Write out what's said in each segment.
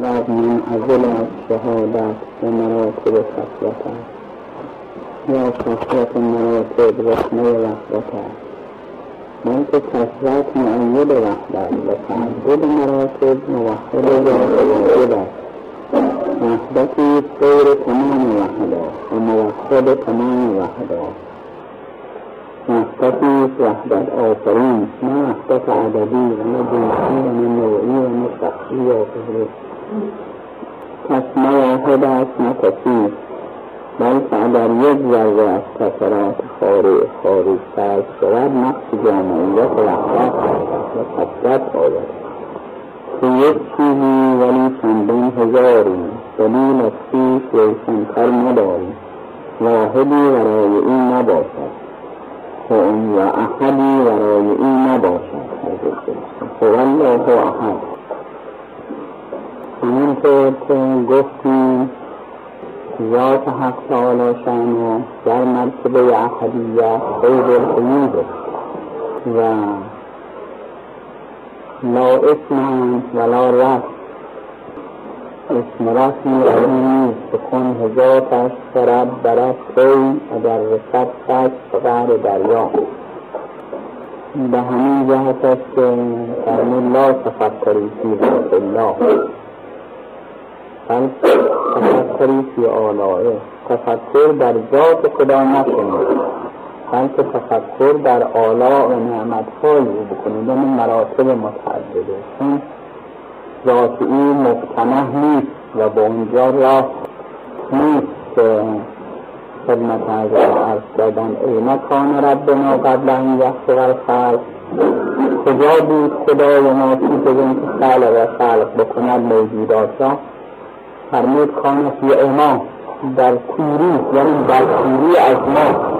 و منعزل از شهادت و مراتب خصلت است یا خصلت مراتب رسمه وحدت است بلکه کسرت معید وحدت و تعدد مراتب موحد واجب است وحدتی غیر تمام وحدات و موحد تمام وحدات وحدتی وحدت آفرین. نه وحدت عددی و نه جنسی و نه نوعی و نه شخصی و غیره پس است نه کثیر بلکه اگر یک ذره از کسرات خارج خارج فرض شود نقص جامعیت وحدت و کثرت آید که یک چیزی ولی چندین هزاری دلیل از خویش روشنتر نداری واحدی ورای این نباشد. و احدی ورای این نباشد. هو الله احد. همینطور که گفتیم ذات حق تعالی شانو در مرتبه احدیت غیر القیوب و لا اسم ولا رفت اسم رسمی از نیست. بکن هزاتش شرب برد کوی اگر رسد خش فقر دریا. به همین جهت است که فرمود لا تفکری فی ذات الله. بل تفکری فی آلائه تفکر در ذات خدا نکنید بلکه تفکر در آلاء و نعمتهای او بکنید. یعنی مراتب متعدده. چون ذات او مقتنه نیست و به اونجا راه نیست که خدمت از عرض کردن ای مکان ربنا قبل ان یخلق الخلق. کجا بود خدای ما از اینکه خلق و خلق بکند موجودات را؟ فرمود کان فی اما در کوری یعنی در کوری از ما.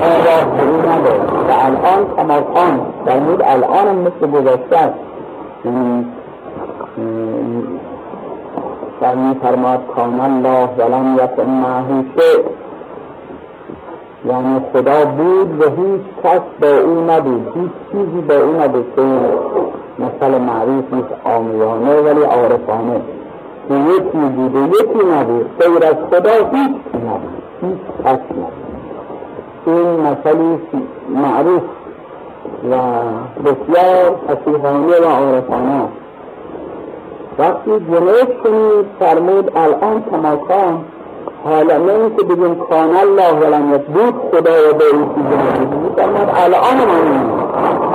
ما را فرو ندارد و الان کماکان فرمود الان مثل گذشته یعنی و می فرماد کان الله ولم یکن معه شیء. یعنی خدا بود و هیچ کس با او نبود. هیچ چیزی با او نبود که مثل معروف نیست آمیانه ولی عارفانه. که یکی بود و یکی نبود. غیر از خدا هیچ نبود. هیچ کس نبود. این مثلی معروف و بسیار فسیحانه و عارفانه وقتی جنوب کنید فرمود الان کماکان حالا نه که بگیم کان الله ولم بود خدا و به این الان همین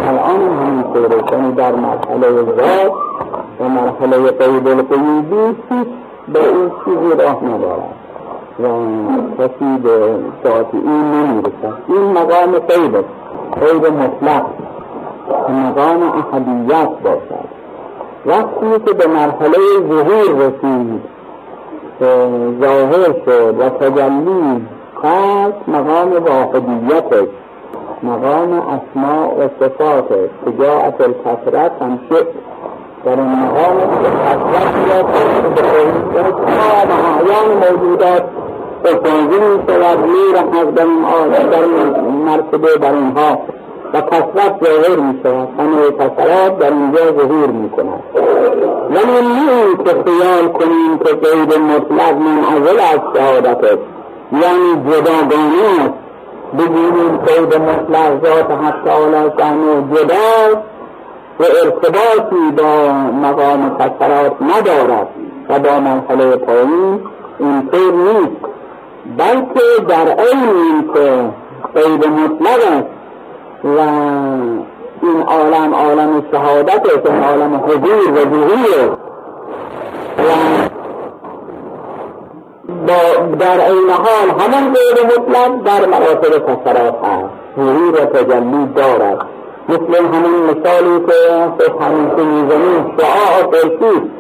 الان طوره یعنی در مرحله ذات و مرحله قید القیوبی هیچ به این چیزی راه ندارد و کسی به ذات این نمی‌رسد. این مقام قید است. قید مطلق. مقام احدیت باشد. وقتی که به مرحله ظهور رسید ظاهر شد و تجلی خاص مقام واحدیت مقام اسماء و صفات که جاعت الکثرت هم شد. در این مقام کثرت یا به موجودات تفاضی می شود نور حق در این مرتبه در اینها و کسرت ظاهر می شود همه کسرات در اینجا ظهور می کند ولی نه که خیال کنیم که قید مطلق منعزل از شهادت است. یعنی جداگانه است. بگیریم قید مطلق ذات حق تعالی شانه جدا و ارتباطی با مقام کسرات ندارد و با مرحله پایین اینطور نیست بلکه در عین اینکه قید مطلق است و این عالم عالم شهادت است این عالم حضور و ظهور و در این حال همان غیر مطلق در مراتب کسرات هست ظهور و تجلی دارد. مثل همین مثالی که خب همیشه می‌زنیم شعاع خورشید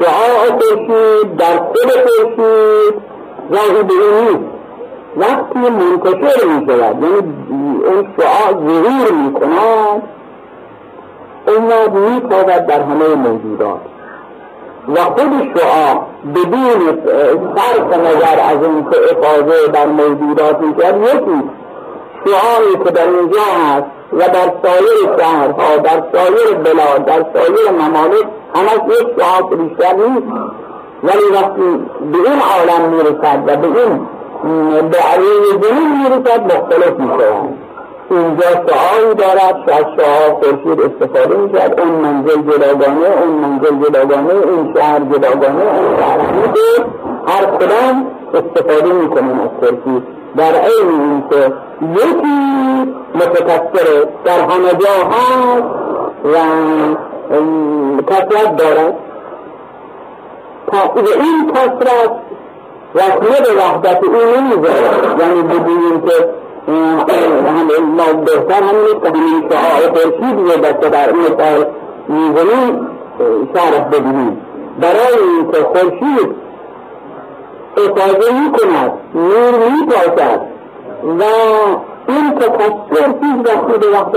شعاع خورشید در خود خورشید راهی به نیست. وقتی منتشر می شود یعنی اون شعاع ظهور می کند اون وقت می در همه موجودات. و خود شعاع بدون صرف نظر از اون که افاظه در موجودات می شود یکی شعاعی که در اینجا هست و در سایر شهرها در سایر بلاد در سایر ممالک همش یک ساعت بیشتر نیست. ولی وقتی به این عالم می‌رسد و به این به علیه زمین می‌رسد مختلف می‌شوند. اینجا شعایی دارد که از شعا خورشید استفاده می‌شد اون منزل جداگانه اون منزل جداگانه این شهر جداگانه. اون شهر هر کدام استفاده می‌کنن از خورشید. در این اینکه یکی متکثره در همه جا هست و کثرت دارد. به این کثرت رسمه به وحدت او نمی‌ذارد یعنی بگوییم که ما بهتر همین که همین شعاع خورشید رو دسته در مثال می‌زنیم شرح بدهیم برای اینکه خورشید افاظه می کند نور می پاشد و این تکسر چیز وقتی به وقت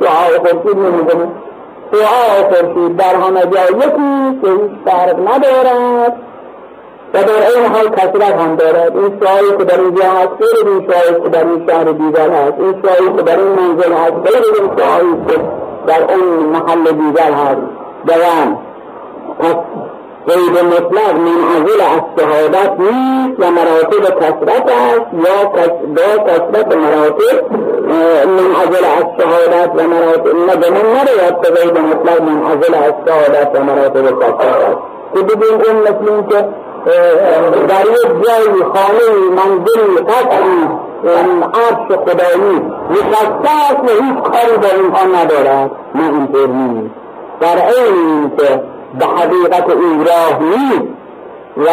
شعاع خورشید نمی‌زنه شعاع خورشید در همه جا یکی که هیچ فرق ندارد و در این حال کسرت هم دارد. این شعایی که در اینجا هست غیر این شعایی که در این شهر دیگر هست. این شعایی که در این منزل هست غیر این شعایی که در اون محل دیگر هست. دوام قید مطلق منعزل از شهادت نیست و مراتب کسرت است یا با کسرت مراتب منعزل از شهادت و مراتب نه به من نرود که قید مطلق منعزل از شهادت و مراتب کسرت است. که ببین اون مثل که در یک جایی خانه منزل قطعی عرش خدایی است و هیچ کاری با اینها ندارد. نه اینطور نیست. در این که به حقیقت این راه نیست و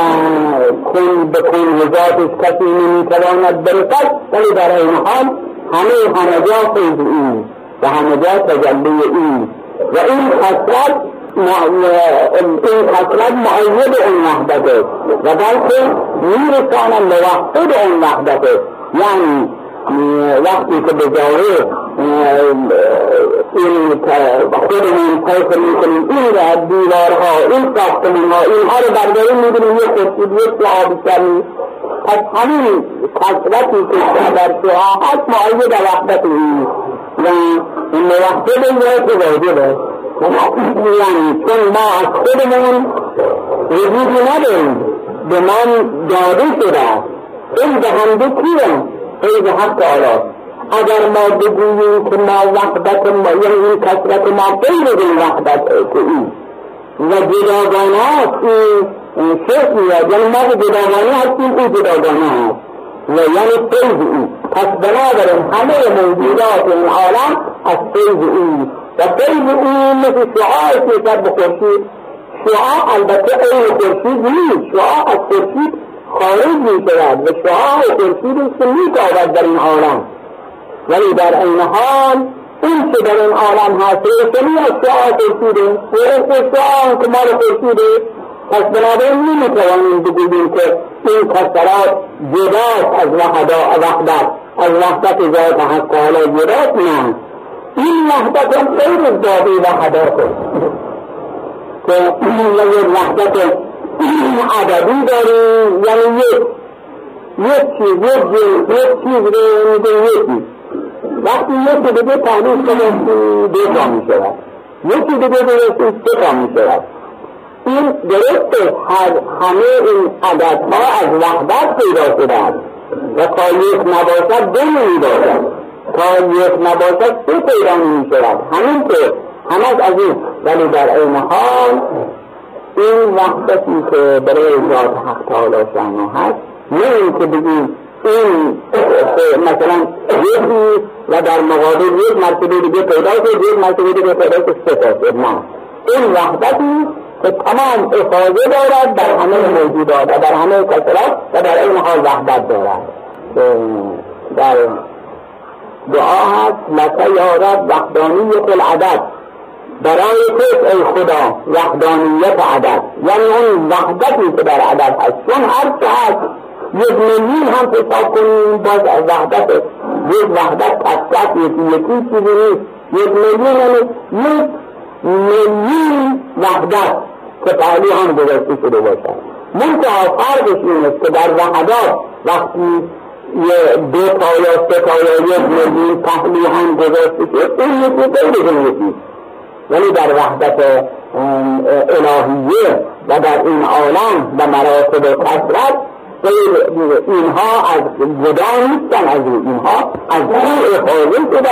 کن به کنهزاتش کسی نمی‌تواند برسد ولی در این حال همه همه جا فیض این و همه جا تجلی این و این خسرت این خسرت معید اون وحدته و بلکه میرسانم موحد اون وحدته. یعنی وقتی که به این خودمون پیس می‌کنیم این را دیوارها این ساختمان ها اینها رو برداریم می‌بینیم یک خورشید یک آبشمی پس همین کسرتی که در شعا هست معید وحدت این و موحد یا واجبه یعنی چون ما از خودمون وجودی نداریم به من داده شده این دهنده کیه فیض حق اگر ما بگوییم که ما وحدت ما یعنی این کسرت ما غیر این وحدت که این. و جداگانه است این شرک میاد یعنی ما جداگانه هستیم او جداگانه هست. و یعنی فیض این. پس بنابراین همه موجودات این عالم از فیض این. و فیض این مثل شعاع نسبت به خورشید. شعاع البته این خورشید نیست. شعاع از خورشید خارج می شود و شعاع خورشید که می تابد در این عالم. ولی در این حال این که در این عالم هست روشنی از شعاع خورشیده و شعاع که مال خورشیده پس بنابراین نمی‌توانیم بگوییم که این کسرات جداست از وحدت از وحدت ذات حق تعالی جداست نه؟ این وحدت هم غیر از ذاتی وحداته که یک وحدت عددی داریم یعنی یک یک چیز یک چیز رو میگه وقتی یکی دیگه تحلیل کنه دو تا می شود یکی دیگه درستی سه تا می شود این درست هر همه این عددها از وحدت پیدا شدن. و تا یک نباشد دو نمی باشد تا یک نباشد سه پیدا نمی شود همین که همه از این ولی در این حال این وحدتی که برای ذات حق تعالی شانو هست نه اینکه بگیم این مثلا یکی و در مقابل یک مرتبه دیگه پیدا شد یک مرتبه دیگه پیدا شد سه نه این وحدتی که تمام افاظه دارد در همه موجودات و در همه کسرات و در این حال وحدت دارد. در دعا هست لکه یارد وحدانیت العدد. برای تو ای خدا وحدانیت عدد. یعنی اون وحدتی که در عدد هست. چون هر چه هست یک میلیون هم حساب کنیم باز از وحدت یک وحدت کسرت یکی یکی چیزی نیست. یک میلیون یعنی یک میلیون وحدت. که پهلو هم گذاشته شده باشد منتها فرقش این است که در وحدات وقتی یه دو تا یا سه تا یا یک میلیون پهلو هم گذاشته شد اون یکی غیر یکی. ولی در وحدت الهیه و در این عالم و مراتب کسرت اینها از جدا نیستن از اینها از او افاظه شده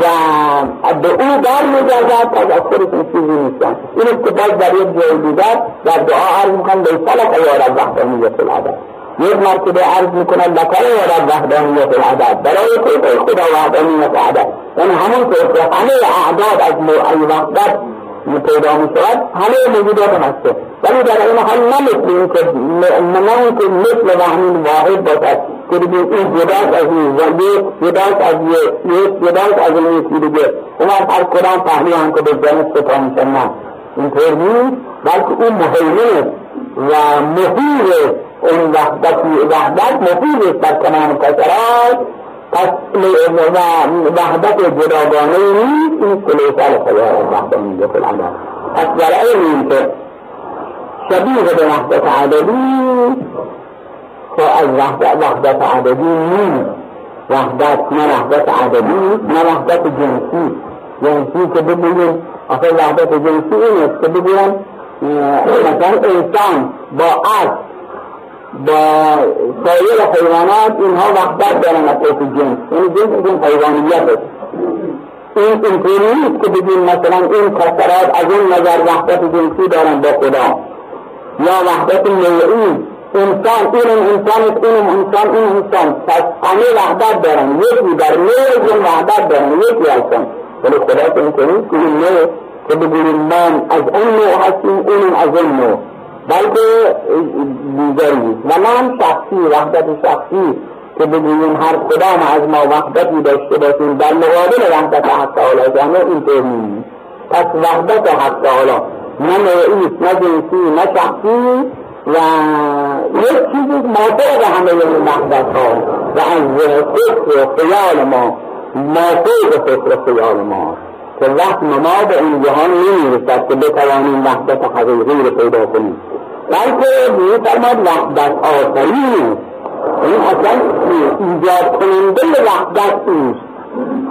و به او در میگردد پس از خودشون چیزی نیستن. این اتفاق در یک جای دیگر در دعا عرض می‌کنم بیسلک یارد وحدانیت العدد. یک مرتبه عرض می‌کنه لکه یارد وحدانیت العدد برای تو خدا وحدانیت العدد. یعنی همون که همه اعداد از موعی وحدت پیدا می شود همه موجودات هسته ولی در این حال نه مثل این که نه که مثل وهمین واحد باشد که بگیم این جداست از این و یک جداست از یک جداست از این یکی دیگه. اون هر کدام پهلو هم که به جانب سپا میشن نه اینطور نیست بلکه اون مهیمن و محیط اون وحدت وحدت محیط در تمام کسرات پس وحدت جداگانه نیست این سلیسل خدا وحدانیت العدد پس در این این که شبیه به وحدت عددی خب از وحدت عددی نیست وحدت نه وحدت عددی نه وحدت جنسی. جنسی که بگویم آخه وحدت جنسی این است که بگویم مثلا انسان با عرض با سایر حیوانات اینها وحدت دارن از حیث جنس. یعنی جنس این حیوانیت این اینطوری نیست که بگیم مثلا این کسرات از این نظر وحدت جنسی دارن با خدا. یا وحدت نوعی. انسان این انسان این انسان این انسان. پس همه وحدت دارن. یکی در نوع جن وحدت دارن. یکی هستن. ولی خدا که اینطوری که این نوع که بگیم من از اون نوع هستیم این از اون نوع. بلکه دیگری و من شخصی وحدت شخصی که بگوییم هر کدام از ما وحدتی داشته باشیم در مقابل وحدت حق تعالی جامعه اینطور نیست پس وحدت حق تعالی نه نوعی نه جنسی نه شخصی و یک چیزی به همه این وحدت ها و از فکر و خیال ما موافق فکر و خیال ما. که وقت ما به این جهان نمی‌رسد که بتوانیم وحدت حقیقی رو پیدا کنیم. بلکه میفرماد وحدت آفرین. این اصلا ایجاد کننده وحدت اوست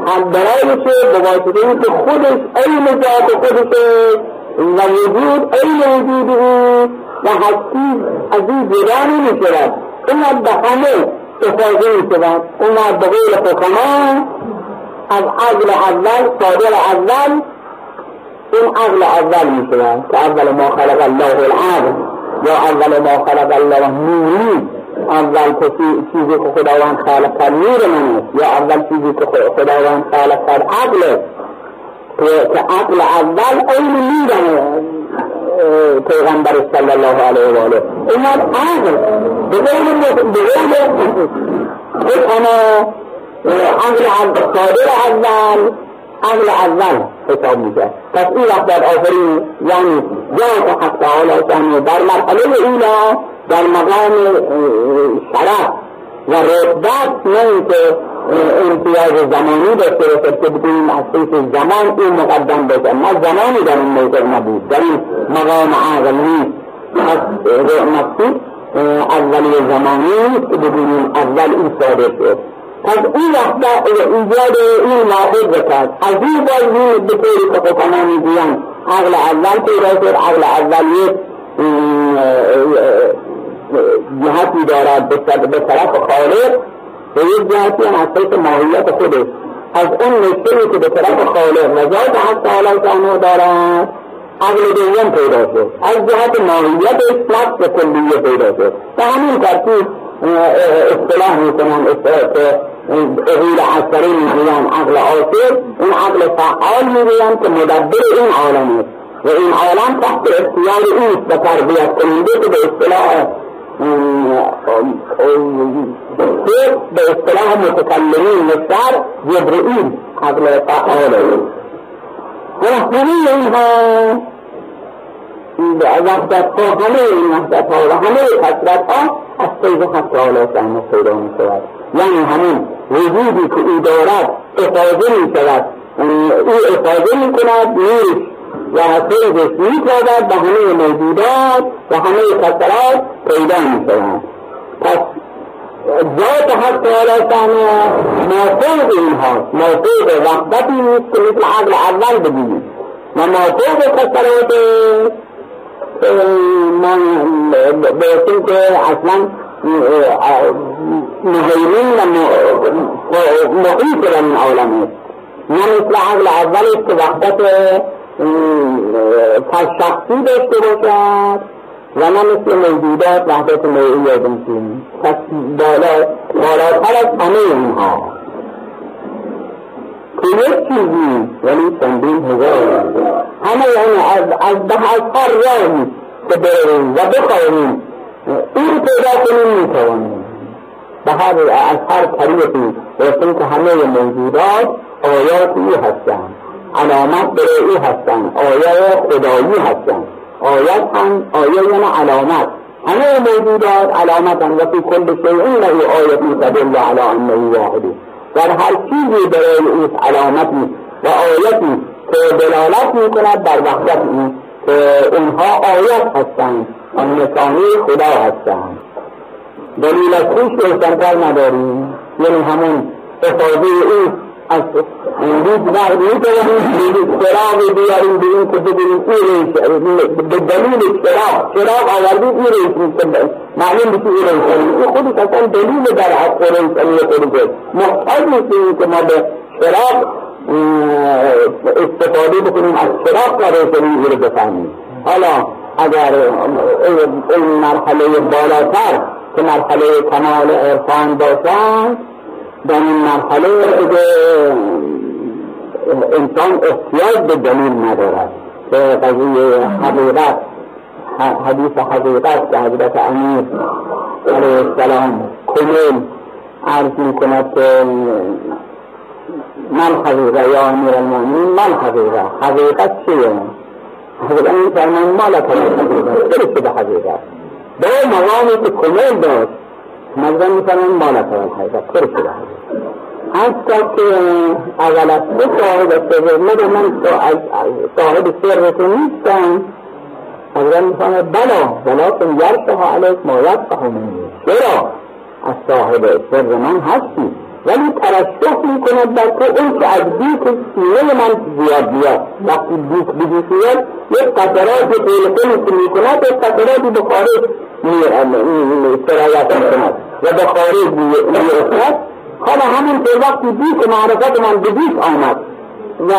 هم برای که به واسطه اینکه خودش علم ذات خودشه و وجود علم وجود او و هستی از این جدا نمی شود اون به همه افاظه می شود اون به غیر حکما از عقل اول صادر اول این عقل اول می شود که اول ما خلق الله العقل. یا اول ما خلق الله نوری اول چیزی که خداوند خالق کرد نور من است. یا اول چیزی که خداوند خالق کرد عقل که عقل اول این نور پیغمبر صلی الله علیه و آله. اومد عقل. به قول به قول انا عقل صادر اول عقل اول. حساب میشه پس این وقت در آخرین یعنی ذات حق تعالی یعنی در مرحله اولا در مقام شرف و رتبت نه اینکه امتیاز زمانی داشته باشد که بتونیم از حیث زمان این مقدم بشه نه زمانی در این موضع نبود در این مقام عقل نیست پس مقصود اولی زمانی که ببینیم اول این صادر شد. پس این وقت ایجاد این ناقض کرد از این بازی به طوری که حکما می‌گویند عقل اول پیدا شد عقل اول یک جهتی دارد به طرف خالق. و یک جهتی هم از طرف ماهیت خودش. از اون نشته که به طرف خالق و ذات حق تعالی شانه دارد عقل دوم پیدا شد. از جهت ماهیتش نفس کلیه پیدا شد. و همین ترتیب اصطلاح می‌کنن اهیل عصری می‌گویند عقل آسر این عقل فعال می‌گویند که مدبر این عالم است. و این عالم تحت اختیار اوست و تربیت کننده که به اصطلاح به اصطلاح متکلمین مستر جبرئیل عقل فعال همه اینها وحدت همه این وحدت و همه کسرت ها از فیض حق تعالی شأنه پیدا می یعنی همین وجودی که او دارد افاظه می شود او افاظه می کند نیست و فیضش می شود به همه موجودات و همه کسرات پیدا می شود پس ذات حق تعالی شأنه موفوق اینها موفوق وحدتی نیست که مثل عقل اول بگیریم و کسرات ما بایستیم که اصلا در این عالم است نه مثل عقل اول که وحدت شخصی داشته باشد و نه مثل موجودات وحدت نوعی یا جنسی پس بالا بالاتر از همه اینها که یک چیزی ولی چندین هزار همه یعنی از از ده از هر راهی که بریم و بخواهیم این پیدا کنیم می‌توانیم. به هر از هر طریقی برسیم که همه موجودات آیاتی هستند. علامت برای او هستند. آیه خدایی هستند. آیت هم آیه یعنی علامت. همه موجودات علامت هم. و فی کل شیء له آیت تدل علی انه واحد. در هر چیزی برای او علامتی و آیتی که دلالت می‌کند بر وحدت او که اونها آیت هستند. و نشانه خدا هستند. دلیل از خوش روشنتر نداریم. یعنی همون او از امروز وقت می‌تونیم چراغ بیاریم به که بگیریم این به دلیل چراغ چراغ آوردیم این ریش معلوم بشه این ریش. این خودش اصلا دلیل در حق ریشنی خودشه محتاج نیستیم که ما به چراغ استفاده بکنیم از چراغ و ریشنی رو بفهمیم. حالا اگر این مرحله بالاتر که مرحله کمال عرفان باشد در این مرحله انسان احتیاج به دلیل ندارد که قضیه حقیقت حدیث حقیقت که حضرت امیر علیه السلام کمیل عرض می کند که من حقیقه یا امیر المؤمنین من حقیقه حقیقت چیه؟ حضرت امیر فرمان ما لک حقیقت چرا به حقیقت. به مقامی که کمیل داشت مجرم می‌کنن مال حقیقت. پر شده حتی که اول از دو صاحب سر مگه من صاحب سرتون نیستم؟ حضرت می‌فهمه بلا بلا کن یرفه علیک ما یرفه منی. چرا؟ از صاحب سر من هستی. ولی ترشح می‌کند در تو اون که از بیت سینه من زیاد بیاد. وقتی بیت بجوشید یک قطرات تلفنی که می‌کند یک قطراتی به خارج سرایت می‌کند و به خارج می‌رسد حالا همون که وقتی بیت معرفت من به بیت آمد و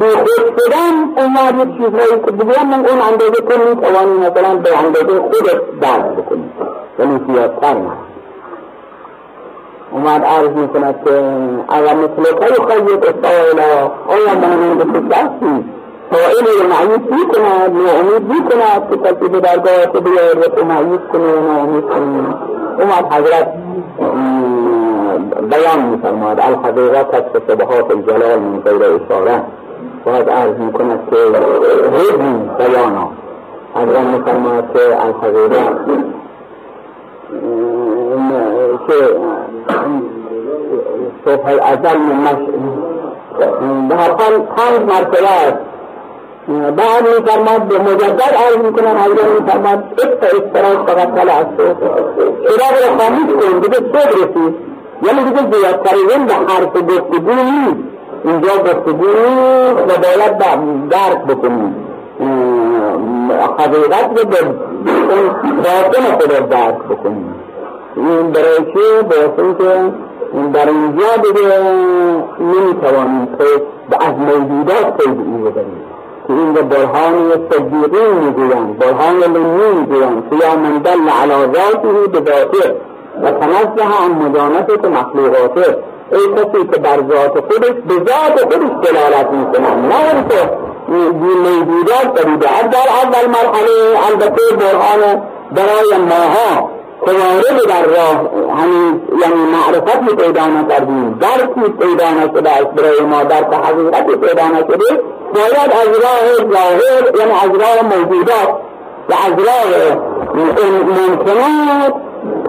به خود شدن اومد یک چیزهایی که بگویم من اون اندازه تو می‌توانی مثلا به اندازه خودت درک بکنی. ولی زیادتر نه. اومد عرض می‌کند که اگر مثل که خیلی سائلا آیا مانند تو دستی سائل رو معیوس می‌کند ناامید می‌کند که کسی به درگاه تو بیاید و تو معیوس کنه و ناامید کنه اومد حضرت بیان میفرماد الحقیقت از شبهات الجلال من غیر اشاره باید عرض می‌کند که رزی بیانا حضرت میفرماد که الحقیقت که صبح ازل به هر حال پنج مرتبه است. بعد میفرماد به مجدد عرض می‌کنن حضرت میفرماد یک تا استراز فقط کل از چراغ رو خاموش کن دیگه صبح رسید یعنی دیگه زیادترین به حرف گفتگو نیست. اینجا گفتگو و باید درک بکنیم حقیقت رو به باطن خود درک بکنیم این برای چه باید که در اینجا دیگه نمی‌توانیم که از موجودات پیدا او ببریم که این به برهان صدیقین می‌گویند. برهان لنی می‌گویند. که یا من دل علی ذاته به ذاته. و تنزه عن مجانست مخلوقاته. ای کسی که بر ذات خودش به ذات خودش دلالت می‌کنند نه اینکه موجودات دریده در اول مرحله البته برهان برای ماها. که وارد در راه همین یعنی معرفت پیدا نکردیم. درکی پیدا نشده از برای ما در حقیقت پیدا نشده. باید از راه ظاهر یعنی از راه موجودات و از راه ممکنات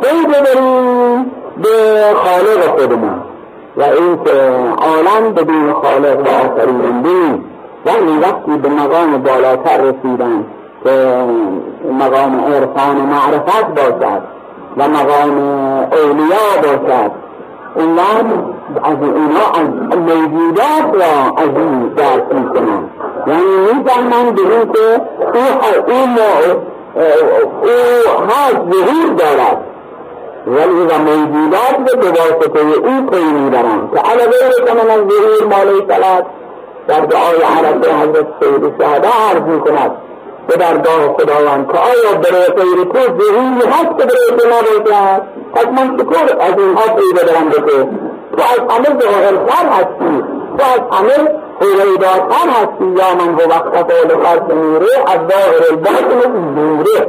پی ببریم به خالق خودمون. و این که عالم بدون خالق و آفریننده یعنی وقتی به مقام بالاتر رسیدن که مقام عرفان و معرفت باشد. و مقام اولیا باشد. اون از اینا از موجودات را از این درک می‌کنن یعنی می‌فهمن به این که او او هست ظهور دارد. ولی و موجودات به واسطه او پی می‌برند. که علا غیر من از ظهور مالی صلات در دعای عرب حضرت سید شهده عرض می‌کند. به درگاه خداوند که آیا برای غیر تو ظهوری هست که برای تو نباشد پس من شکر از اینها پیدا دارم بکن تو؟ از همه ظاهرتر هستی. تو از همه هویداتر هستی. یا من هو وقت قول خلق نوره از ظاهر الباطن دوره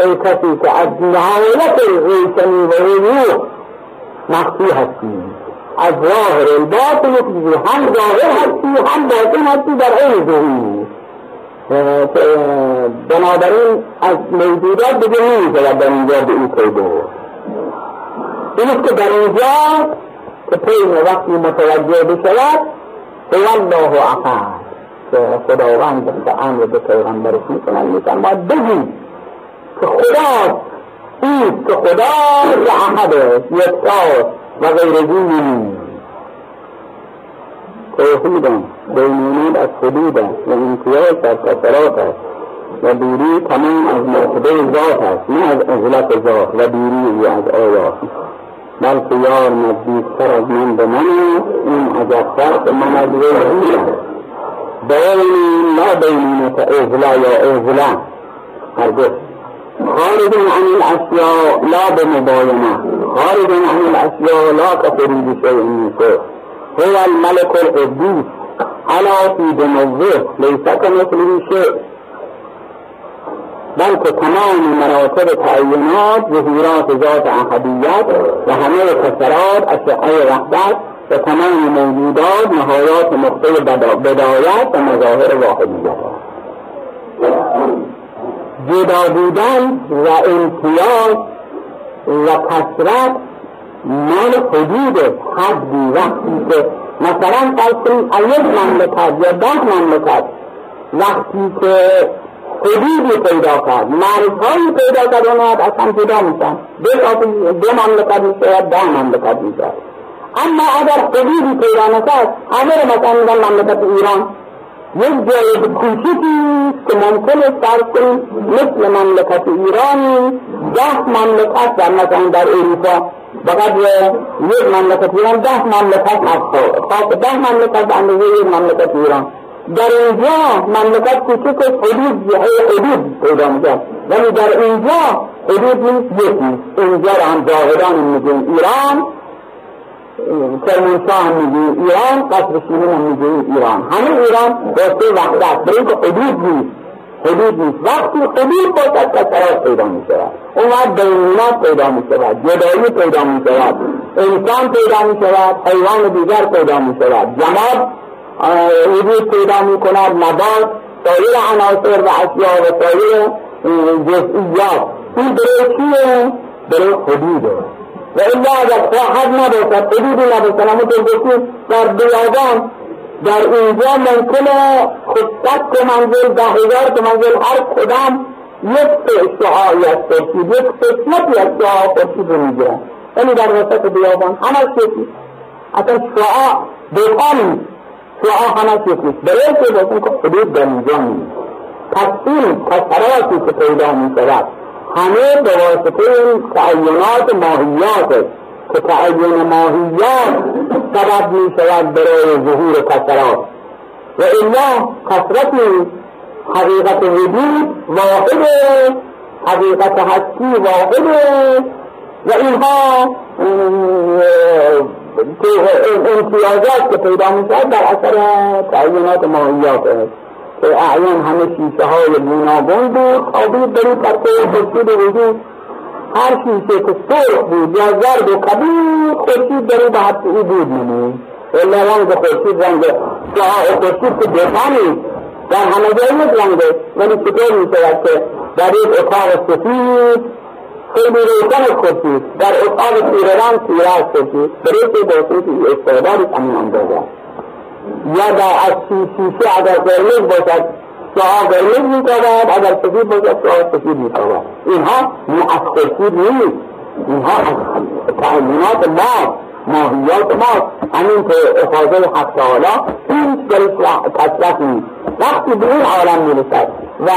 ای کسی که از نهایت روشنی و روح مخفی هستی. از ظاهر الباطن هم ظاهر هستی هم باطن هستی در این ظهور. بنابراین از موجودات دیگه نمی‌شود در اینجا به او پیدا این که در اینجا که پین وقتی متوجه بشود الله احد. که خداوند به امر به پیغمبرش می‌کنن می‌کنن باید بگید که خدا ایست که خدا احده یکتاست و غیر نیست. توحیدم بینونید از حدود است و امتیاز از کسرات است و دوری تمام از مرتبه ذات است نه از ازلت ذات و دوری از آیات. بلکه یار نزدیکتر از من به من این عجبتر که من از وی هستم بین لا بینونت یا ازلا هرگز. خارج عن الاشیاء لا بمباینه. خارج عن الاشیاء لا كفريد شيء من هو الملك القدوس. على في بنوه ليس كمثله شيء. بلکه تمام مراتب تعینات ظهورات ذات احدیت و همه کسرات اشعه وحدت و تمام موجودات نهایات نقطه بدایت و مظاهر واحدیت. جدا بودن و امتیاز و کسرت مال حدود حدی وقتی که مثلا فرض یک مملکت یا ده مملکت وقتی که حدودی پیدا کرد مرزهایی پیدا کرد اونها اصلا جدا میشن. دو مملکت میشه ده مملکت میشه. اما اگر حدودی پیدا نکرد همه مثلا میگن مملکت ایران. یک جای کوچیکی که ممکن است فرض مثل مملکت ایرانی ده مملکت در مثلا در اروپا فقط یک مملکت ایران ده مملکت هست ده مملکت اندازه یک مملکت ایران. در اینجا مملکت کوچک حدود حدود پیدا می‌کرد ولی در اینجا حدود نیست یکی اینجا را هم میگیم. ایران کرمانشاه هم ایران قصر شیرین هم ایران. همه ایران واسه وحدت. برای که حدود نیست. حدود نیست وقتی حدود باشد کسرات پیدا می شود اون وقت بینونات پیدا می شود جدایی پیدا می شود انسان پیدا می شود حیوان دیگر پیدا می شود جماد وجود پیدا می کند نبات سایر عناصر و اشیاء و سایر جزئیات. این برای چیه؟ برای حدوده و الا اگر خواهد نباشد حدودی نباشد. همونطور گفتیم در بیابان در اینجا ممکنه که منزل ده هزار منزل هر کدام یک شعایی از خورشید یک قسمتی از شعاع خورشید رو می‌گیرن یعنی در وسط بیابان همه شکلی اصلا شعاع بخانی شعاع همه شکلی برای که باشن که حدود در اینجا نیست پس این کسراتی که پیدا می شود همه به واسطه این تعینات ماهیات که تعین ماهیات سبب می شود برای ظهور کسرات و الا کسرت حقیقت وجود واحده حقیقت هستی واحده و اینها امتیازات که پیدا می شود در اثر تعینات ماهیات. است که اعیان همه شیشه های گوناگون بود خوابید در این پرته خورشید وجود. هر شیشه که سرخ بود یا زرد و کبیر خورشید در این بحث او بود نمید الا رنگ خورشید رنگ خورشید که دیتا در همه جای یک رنگه ولی چطور می شود که در یک اتاق سفید خیلی روشن خورشید در اتاق تیره رنگ تیره از خورشید برای که باشید که استعدادش همین اندازه یا در از شیشه اگر قرمز باشد شعا قرمز میتابد اگر سفید باشد شعا سفید میتابد اینها از خورشید نیست. اینها از تعینات ما ماهیات ما همین که افاظه حق تعالی هیچ کسرت نیست. وقتی به این عالم می‌رسد و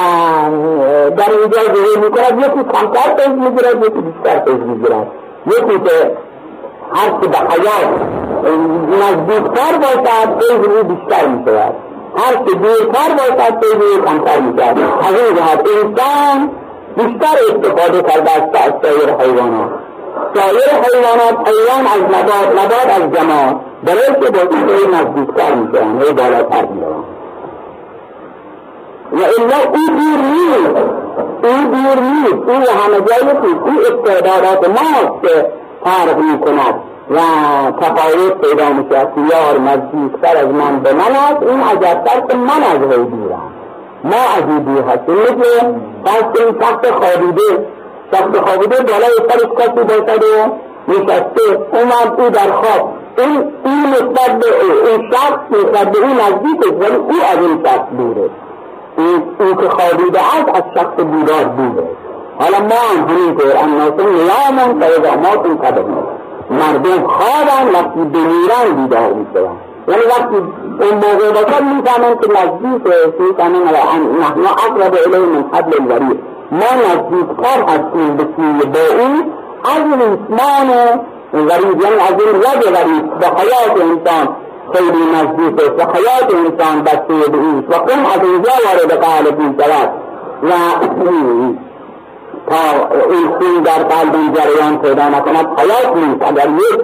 در اینجا ظهور می‌کند یکی کمتر پیش می‌گیرد یکی بیشتر پیش می‌گیرد. یکی که هر که به حیات نزدیکتر باشد پیش رو بیشتر می‌شود. هر که دورتر باشد پیش رو کمتر می‌شود. از این جهت انسان بیشتر استفاده کرده از سایر حیوانات. سایر حیوانات حیوان از نبات نبات از جماعت برای که با چیزهای نزدیکتر می‌شوند هی بالاتر می‌روند و الا او دور نیست. او دور نیست. او همه جای او استعدادات ماست که فرق می‌کند. و تفاوت پیدا می‌شود یار نزدیکتر از من به من است. این عجبتر که من از وی دورم ما از این دور هستیم مثل فرض این تخت خوابیده. تخت خوابیده بالای سرش کسی باشد و نشسته. اومد او در خواب. این این نسبت به این شخص نسبت به او نزدیک ولی او از این شخص دوره. این که خوابیده است از شخص بیدار دوره. حالا ما هم همینطور الناس نیامن فاذا ماتوا قدمون مردم خوابن وقتی بمیرن بیدار میشون یعنی وقتی اون موقع باشد می‌فهمن که نزدیک می‌فهمن نحن اقرب الیه من حبل الورید. ما نزدیکتر هستیم به سوی با او از این اسمان غریب یعنی از این رد غریب به حیات انسان خیلی نزدیک است و حیات انسان بسته به اوست و خون از اینجا وارد قلب می‌شود و تا این خون در قلب جریان پیدا نکند حیات نیست. اگر یک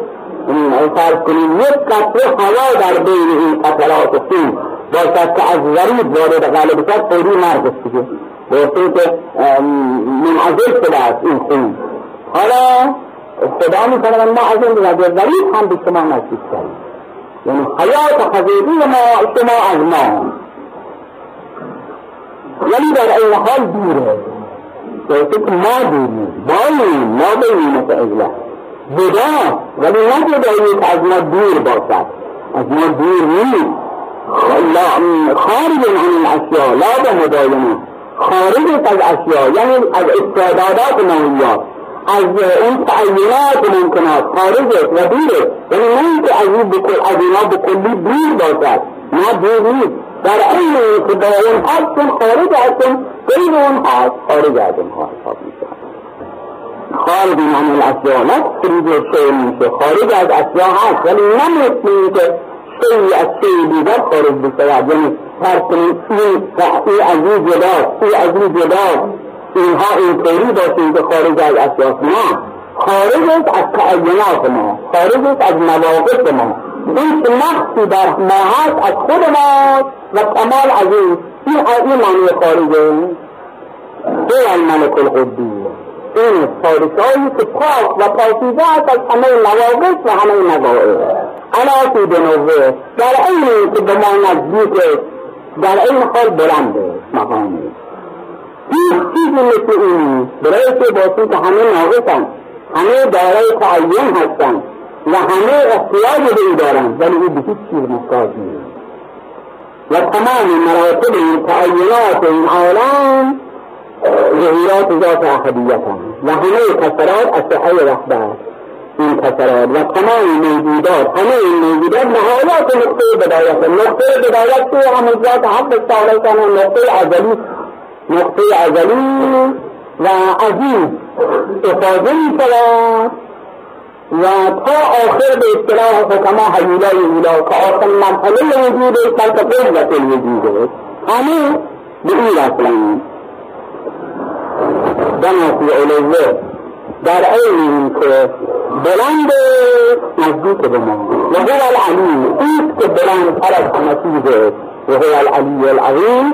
فرض کنیم یک قطره هوا در بین این قطرات خون باشد که از غریب وارد قلب شد فوری مرگ است بایسته که منعزل شده است این خون. حالا خدا میفرماید ما از این غریب هم به شما نزدیک کردیم یعنی حیات حقیقی ما شما از ما. ولی در این حال دوره. بایسته که ما دوریم باییم ما باییم اجلا. جدا ولی نه جدایی که از ما دور باشد. از ما دور نیست. خارج عن الاشیاء لا به مدایمه خارج از اشیاء یعنی از استعدادات ماهیات از این تعینات ممکنات خارج و دور یعنی نه که از این بکل از اینا به کلی دور باشد. نه دور نیست. در این که با اون هستون خارج هستون بین اون هست خارج از اون هست خارج عن الاشیاء نه خارج شیء میشه خارج از اشیاء هست ولی نه مثل این که شیء از شیء دیگر خارج بشود. یعنی کنید این از این جدا این از این جدا اینها اینطوری باشیم که خارج از اشیاء نه خارج از تعینات ما خارج از مواقف ما این که نقصی در ما هست از خود ما و کمال از این این این معنی خارجه هو الملک القدوس این پادشاهی که پاک و پاکیزه است از همه مواقف و همه مواقف علاقی به نوه در این که به ما نزدیک در این حال بلنده مقامی هیچ چیزی مثل این برای که که همه ناقصن همه دارای تعین هستن و همه احتیاج به او دارن ولی او به هیچ چیز محتاج و تمام مراتب تعینات این عالم ظهورات ذات احدیت و همه کسرات از صحه این کسرات و تمام موجودات همه این موجودات نهایات نقطه بدایت نقطه بدایت که همه ذات حق تعالی کنه نقطه ازلی نقطه ازلی و عزیز افاظه می و تا آخر به اصطلاح حکما حیولای اولا که آخر مرحله وجود بلکه قوت الوجود همه به این رسلند دمتی علیه در این که بلند نزدیک به ما و هو العلی ایست که بلندتر از همه چیزه و هو العلی العظیم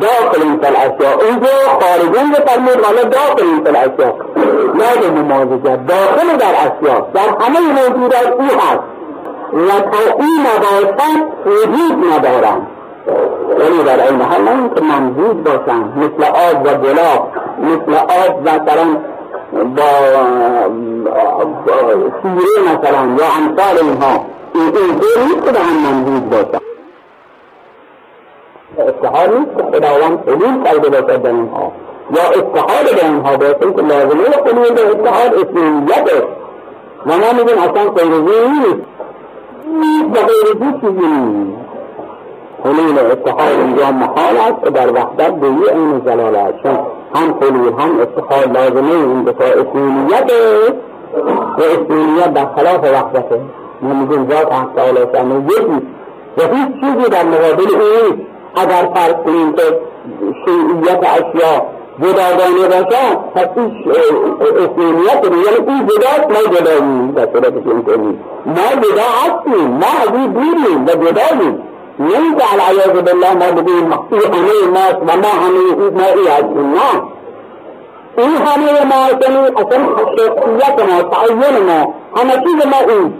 داخل این الاشیاء اینجا خارجین به فرمود حالا داخل این الاشیاء نه به ممازجت داخل در اشیاء. در همه موجودات او هست. و تا این نباشد وجود ندارند یعنی در این حال نه که ممزود مثل آب و گلاب مثل آب مثلا سوري مثلا يا أمثالها يكون كل كده عن منهج بس استحالة خداوند حلول قلب بس بينها يا استحالة بينها بس انت لازم ولا حلول ده استحالة اسمه يدر وما نجم أصلا تنزيل بغير جسد حلول استحالة جام محالة در وحدت بيئة من زلالة عشان هم حلول هم اتحاد لازمه این دفاع اصولیت و اصولیت در خلاف وحدته میگیم ذات حق تعالی یکی و هیچ چیزی در مقابل این اگر فرق کنیم که شیعیت اشیا جداگانه باشد پس این اصولیت رو یعنی این جداست ما جداییم. در ما جدا هستیم. ما از این بیریم و نہیں کہ العیاض باللہ ما بگیم این همه ماست و ما همه ما ای هستیم نه. این همه ما یعنی ما تعین ما همه ما این.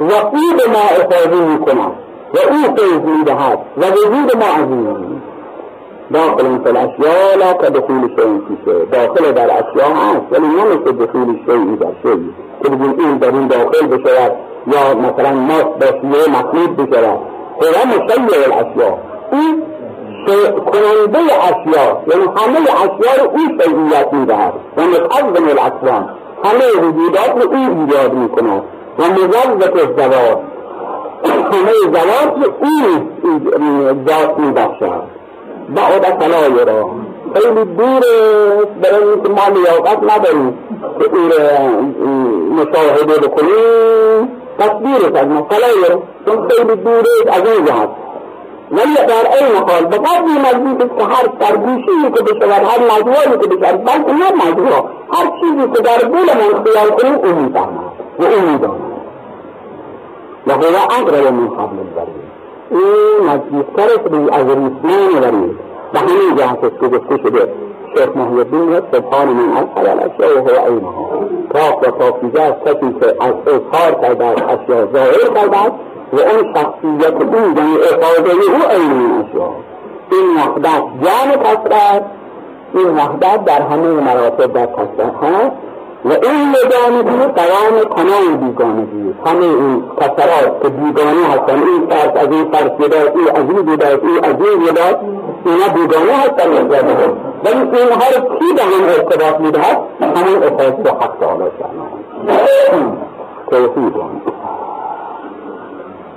وقید ما افاظی می‌کنه و او فیض و داخل الاشیاء لا شيء داخل در اشیاء هست ولی مثل دخول شیء در که این این داخل بشود یا مثلا ماست با شیعه مخلوط هو مشیع الاشیاء این کننده اشیاء یعنی همه اشیاء رو این شیعیت می‌دهد. و متعظم الاکوان همه وجودات رو این ایجاد می‌کند و مزوت الزوات همه زوات رو این ذات میبخشد. بعد فلا را. خیلی دور برای اینکه ما لیاقت نداریم. که این مشاهده بکنیم. تصویر از یرا چون خیلی دوره از این جهت ولی در این حال به قدری مضبوط که هر سرگوشی که بشود هر مجموعی که بشود بلکه نه مجموع هر چیزی که در دلمان خیال کنیم او می‌فهمد و او می‌داند. و هو اقرب من قبل البرید این نزدیکتر است از ریسمان ورید به همین جهت که گفته شده شیخ محی الدین میاد سبحان من اصل الاشیاء و هو عینها پاک و پاکیزه از کسی که از اظهار کرده از اشیاء ظاهر کرده است. و اون شخصیت او یعنی افاده او این اشیاء این وحدت جان کسرت این وحدت در همه مراتب در کسرت هست و این یگانگی قوام تمام بیگانگی. همه این کسرات که بیگانه هستن این فرد از این فرد جداست این از این جداست این از این اینا بیگانه هستن نسبت به ولی اینها رو کی به هم ارتباط می‌دهد همین افاظ و حق تعالی شأنه توحید